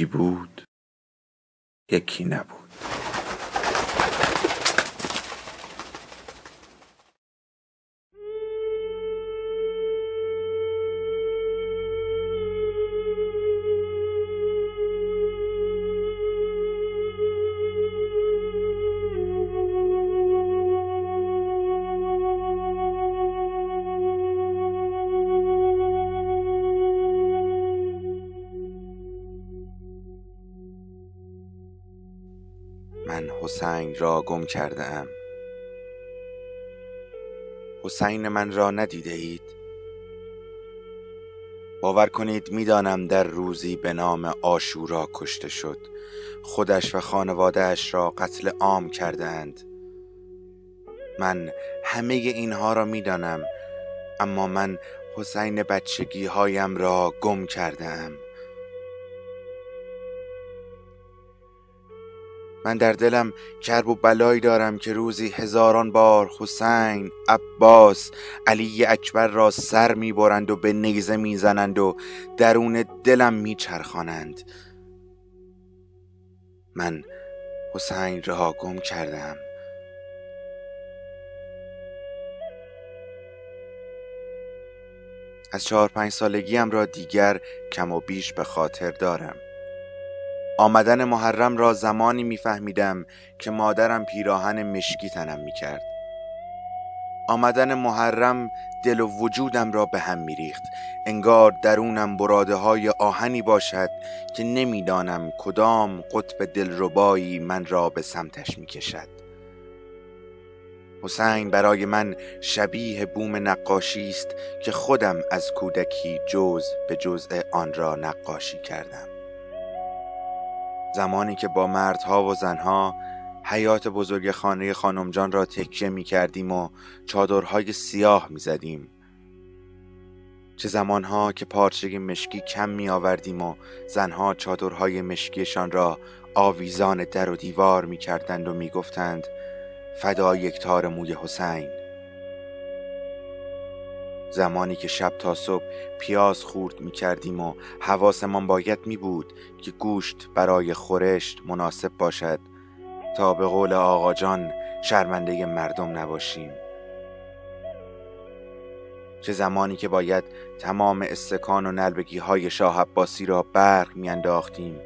یکی بود یکی نبود. من حسین را گم کرده ام حسین من را ندیده اید؟ باور کنید می‌دانم در روزی به نام آشورا کشته شد. خودش و خانوادهش را قتل عام کرده اند من همه اینها را می‌دانم اما من حسین بچگی هایم را گم کرده من در دلم کرب و بلایی دارم که روزی هزاران بار حسین عباس علی اکبر را سر می‌برند و به نیزه می‌زنند و درون دلم میچرخانند. من حسین را گم کردم. از چهار پنج سالگیم را دیگر کم و بیش به خاطر دارم. آمدن محرم را زمانی میفهمیدم که مادرم پیراهن مشکی تنم می‌کرد. آمدن محرم دل و وجودم را به هم میریخت. انگار درونم براده های آهنی باشد که نمی‌دانم کدام قطب دلربایی من را به سمتش می‌کشد. حسین برای من شبیه بوم نقاشی است که خودم از کودکی جز به جزء آن را نقاشی کردم. زمانی که با مردها و زنها حیات بزرگ خانه خانمجان را تکیه می کردیم و چادرهای سیاه می زدیم. چه زمانها که پارچه مشکی کم می آوردیم و زنها چادرهای مشکیشان را آویزان در و دیوار می کردند و می گفتند فدا یک تار موی حسین. زمانی که شب تا صبح پیاز خورد می کردیم و حواسمان باید می بود که گوشت برای خورشت مناسب باشد تا به قول آقا جان شرمنده مردم نباشیم. چه زمانی که باید تمام استکان و نلبگی های شاه عباسی را برق میانداختیم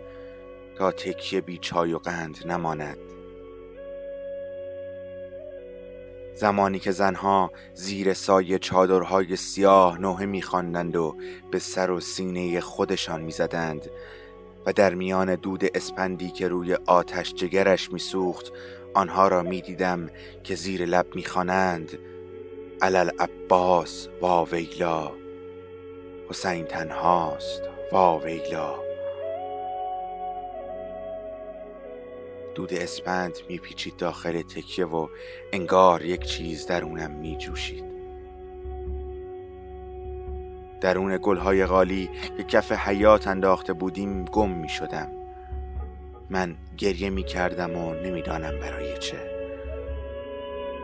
تا تکیه بی چای و قند نماند. زمانی که زنها زیر سایه چادرهای سیاه نوحه میخواندند و به سر و سینه خودشان می‌زدند و در میان دود اسپندی که روی آتش جگرش میسوخت آنها را می‌دیدم که زیر لب می‌خوانند. علل عباس وا ویلا حسین تنهاست وا دود اسپند میپیچید داخل تکیه و انگار یک چیز درونم میجوشید. درون گلهای غالی که کف حیات انداخته بودیم گم می‌شدم. من گریه می‌کردم و نمی‌دانم برای چه.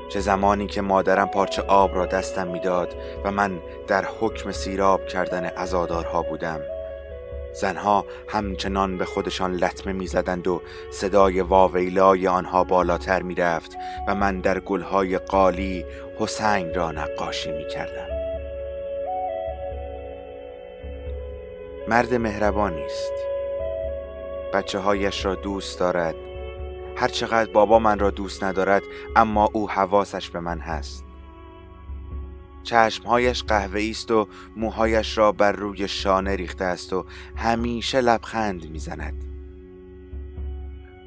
چه زمانی که مادرم پارچه آب را دستم می‌داد و من در حکم سیراب کردن ازادارها بودم. زنها همچنان به خودشان لطمه می‌زدند و صدای واویلای آنها بالاتر می‌رفت و من در گلهای قالی حسین را نقاشی می‌کردم. مرد مهربانی است بچه هایش را دوست دارد. هرچقدر بابا من را دوست ندارد اما او حواسش به من هست. چشمهایش قهوه‌ای است و موهایش را بر روی شانه ریخته است و همیشه لبخند می‌زند.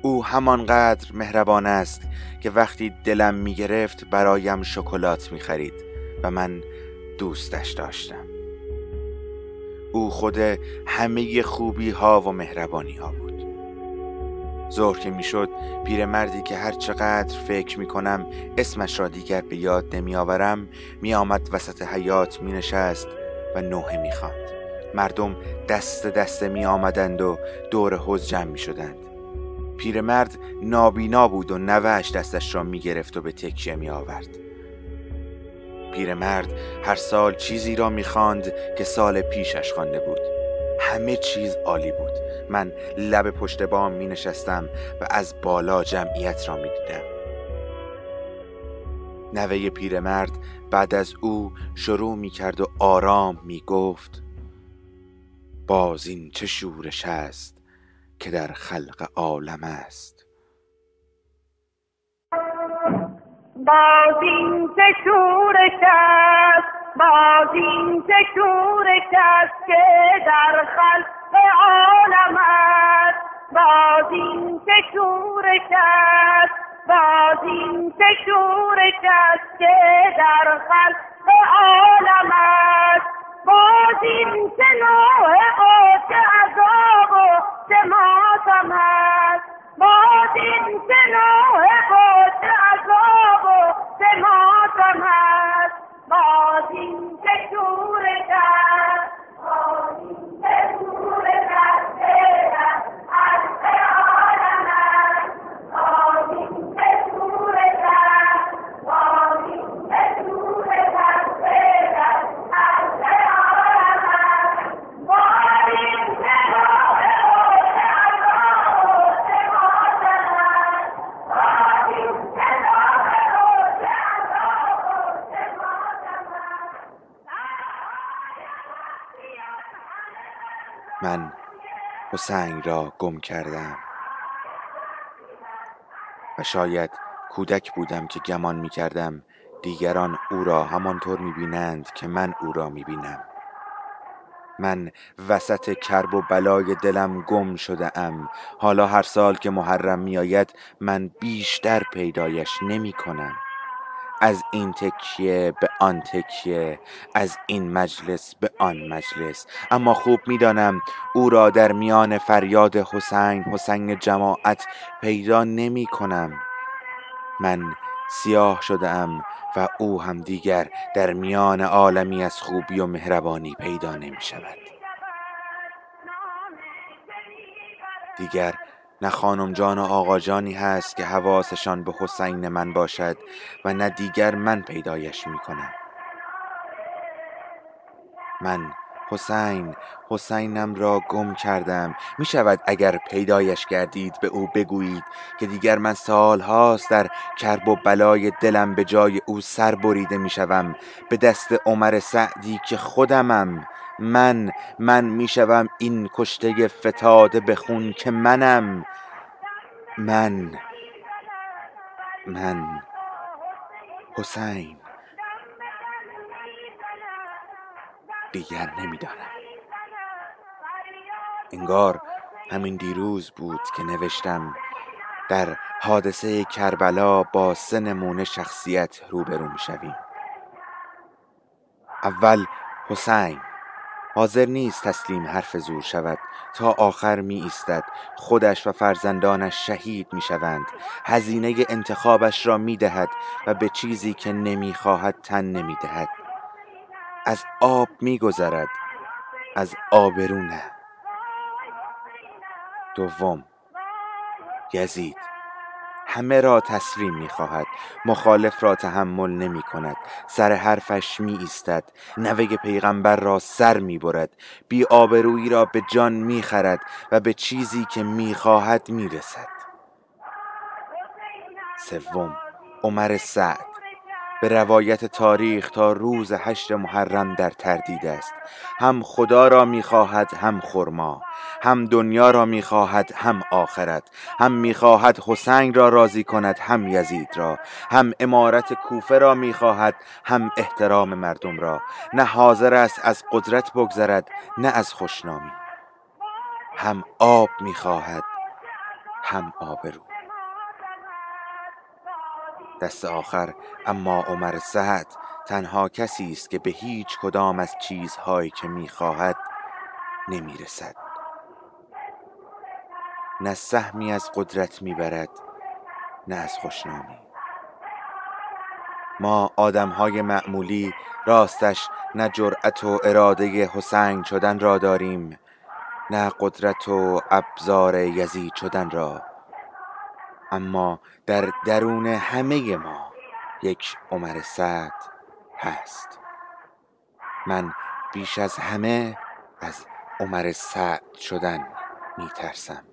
او همانقدر مهربان است که وقتی دلم می‌گرفت برایم شکلات می‌خرید و من دوستش داشتم. او خود همه خوبی ها و مهربانی ها بود. ظهر که می‌شد پیرمردی که هر چقدر فکر می کنم اسمش را دیگر به یاد نمی آورم می آمد وسط حیات می نشست و نوحه می خواند. مردم دست دست می آمدند و دور حوز جمع می شدند پیرمرد نابینا بود و نوش دستش را می گرفت و به تکیه می آورد پیرمرد هر سال چیزی را می خواند که سال پیشش خوانده بود. همه چیز عالی بود. من لب پشت بام می نشستم و از بالا جمعیت را می دیدم. نوه پیرمرد بعد از او شروع می کرد و آرام می گفت باز این چه شورش است که در خلق عالم است؟ باز این چه شورش است باز این شورش است که در خلق عالم است. باز این شورش است باز این شورش است که در خلق عالم است. باز این چه نوع چه عذاب و من حسین را گم کردم. و شاید کودک بودم که گمان می کردم دیگران او را همانطور می بینند که من او را می بینم من وسط کرب و بلای دلم گم شده ام حالا هر سال که محرم می آید من بیشتر پیدایش نمی کنم از این تکیه به آن تکیه از این مجلس به آن مجلس. اما خوب می‌دانم او را در میان فریاد حسین حسین جماعت پیدا نمی کنم من سیاه شده ام و او هم دیگر در میان عالمی از خوبی و مهربانی پیدا نمی شود دیگر نه خانم جان و آقا جانی هست که حواسشان به حسین من باشد و نه دیگر من پیدایش می کنم من حسین حسینم را گم کردم. می شود اگر پیدایش کردید به او بگویید که دیگر من سال هاست در کرب و بلای دلم به جای او سر بریده می شوم به دست عمر سعدی که خودمم من من می‌شوم این کشته فتاده به خون که منم. من من. حسین. دیگر نمی‌دانم. انگار همین دیروز بود که نوشتم در حادثه کربلا با سه نمونه شخصیت روبرو می‌شویم. اول حسین. حاضر نیست تسلیم حرف زور شود. تا آخر می ایستد خودش و فرزندانش شهید می شوند هزینه انتخابش را می دهد و به چیزی که نمی خواهد تن نمی دهد از آب می گذرد از آبرونه دوم. یزید. همه را تسلیم می خواهد مخالف را تحمل نمی کند سر حرفش می ایستد نوه پیغمبر را سر می برد بی آبرویی را به جان می خرد و به چیزی که می خواهد می رسد سوم عمر سعد. به روایت تاریخ تا روز هشت محرم در تردید است. هم خدا را می‌خواهد هم خرما. هم دنیا را می‌خواهد هم آخرت. هم می‌خواهد حسین را راضی کند هم یزید را. هم امارت کوفه را می‌خواهد هم احترام مردم را. نه حاضر است از قدرت بگذرد نه از خوشنامی. هم آب می‌خواهد هم آبرو. دست آخر اما عمر سعد تنها کسی است که به هیچ کدام از چیزهایی که می‌خواهد نمی‌رسد. نه سهمی از قدرت می‌برد نه از خوشنامی. ما آدمهای معمولی راستش نه جرأت و اراده حسین شدن را داریم نه قدرت و ابزار یزید شدن را. اما در درون همه ما یک عمر سعد هست. من بیش از همه از عمر سعد شدن میترسم.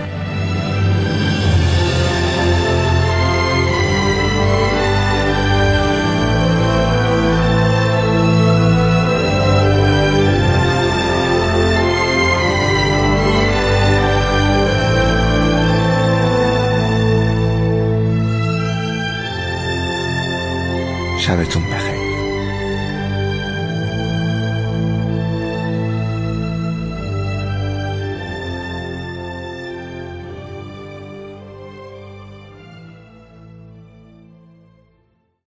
下位怎么？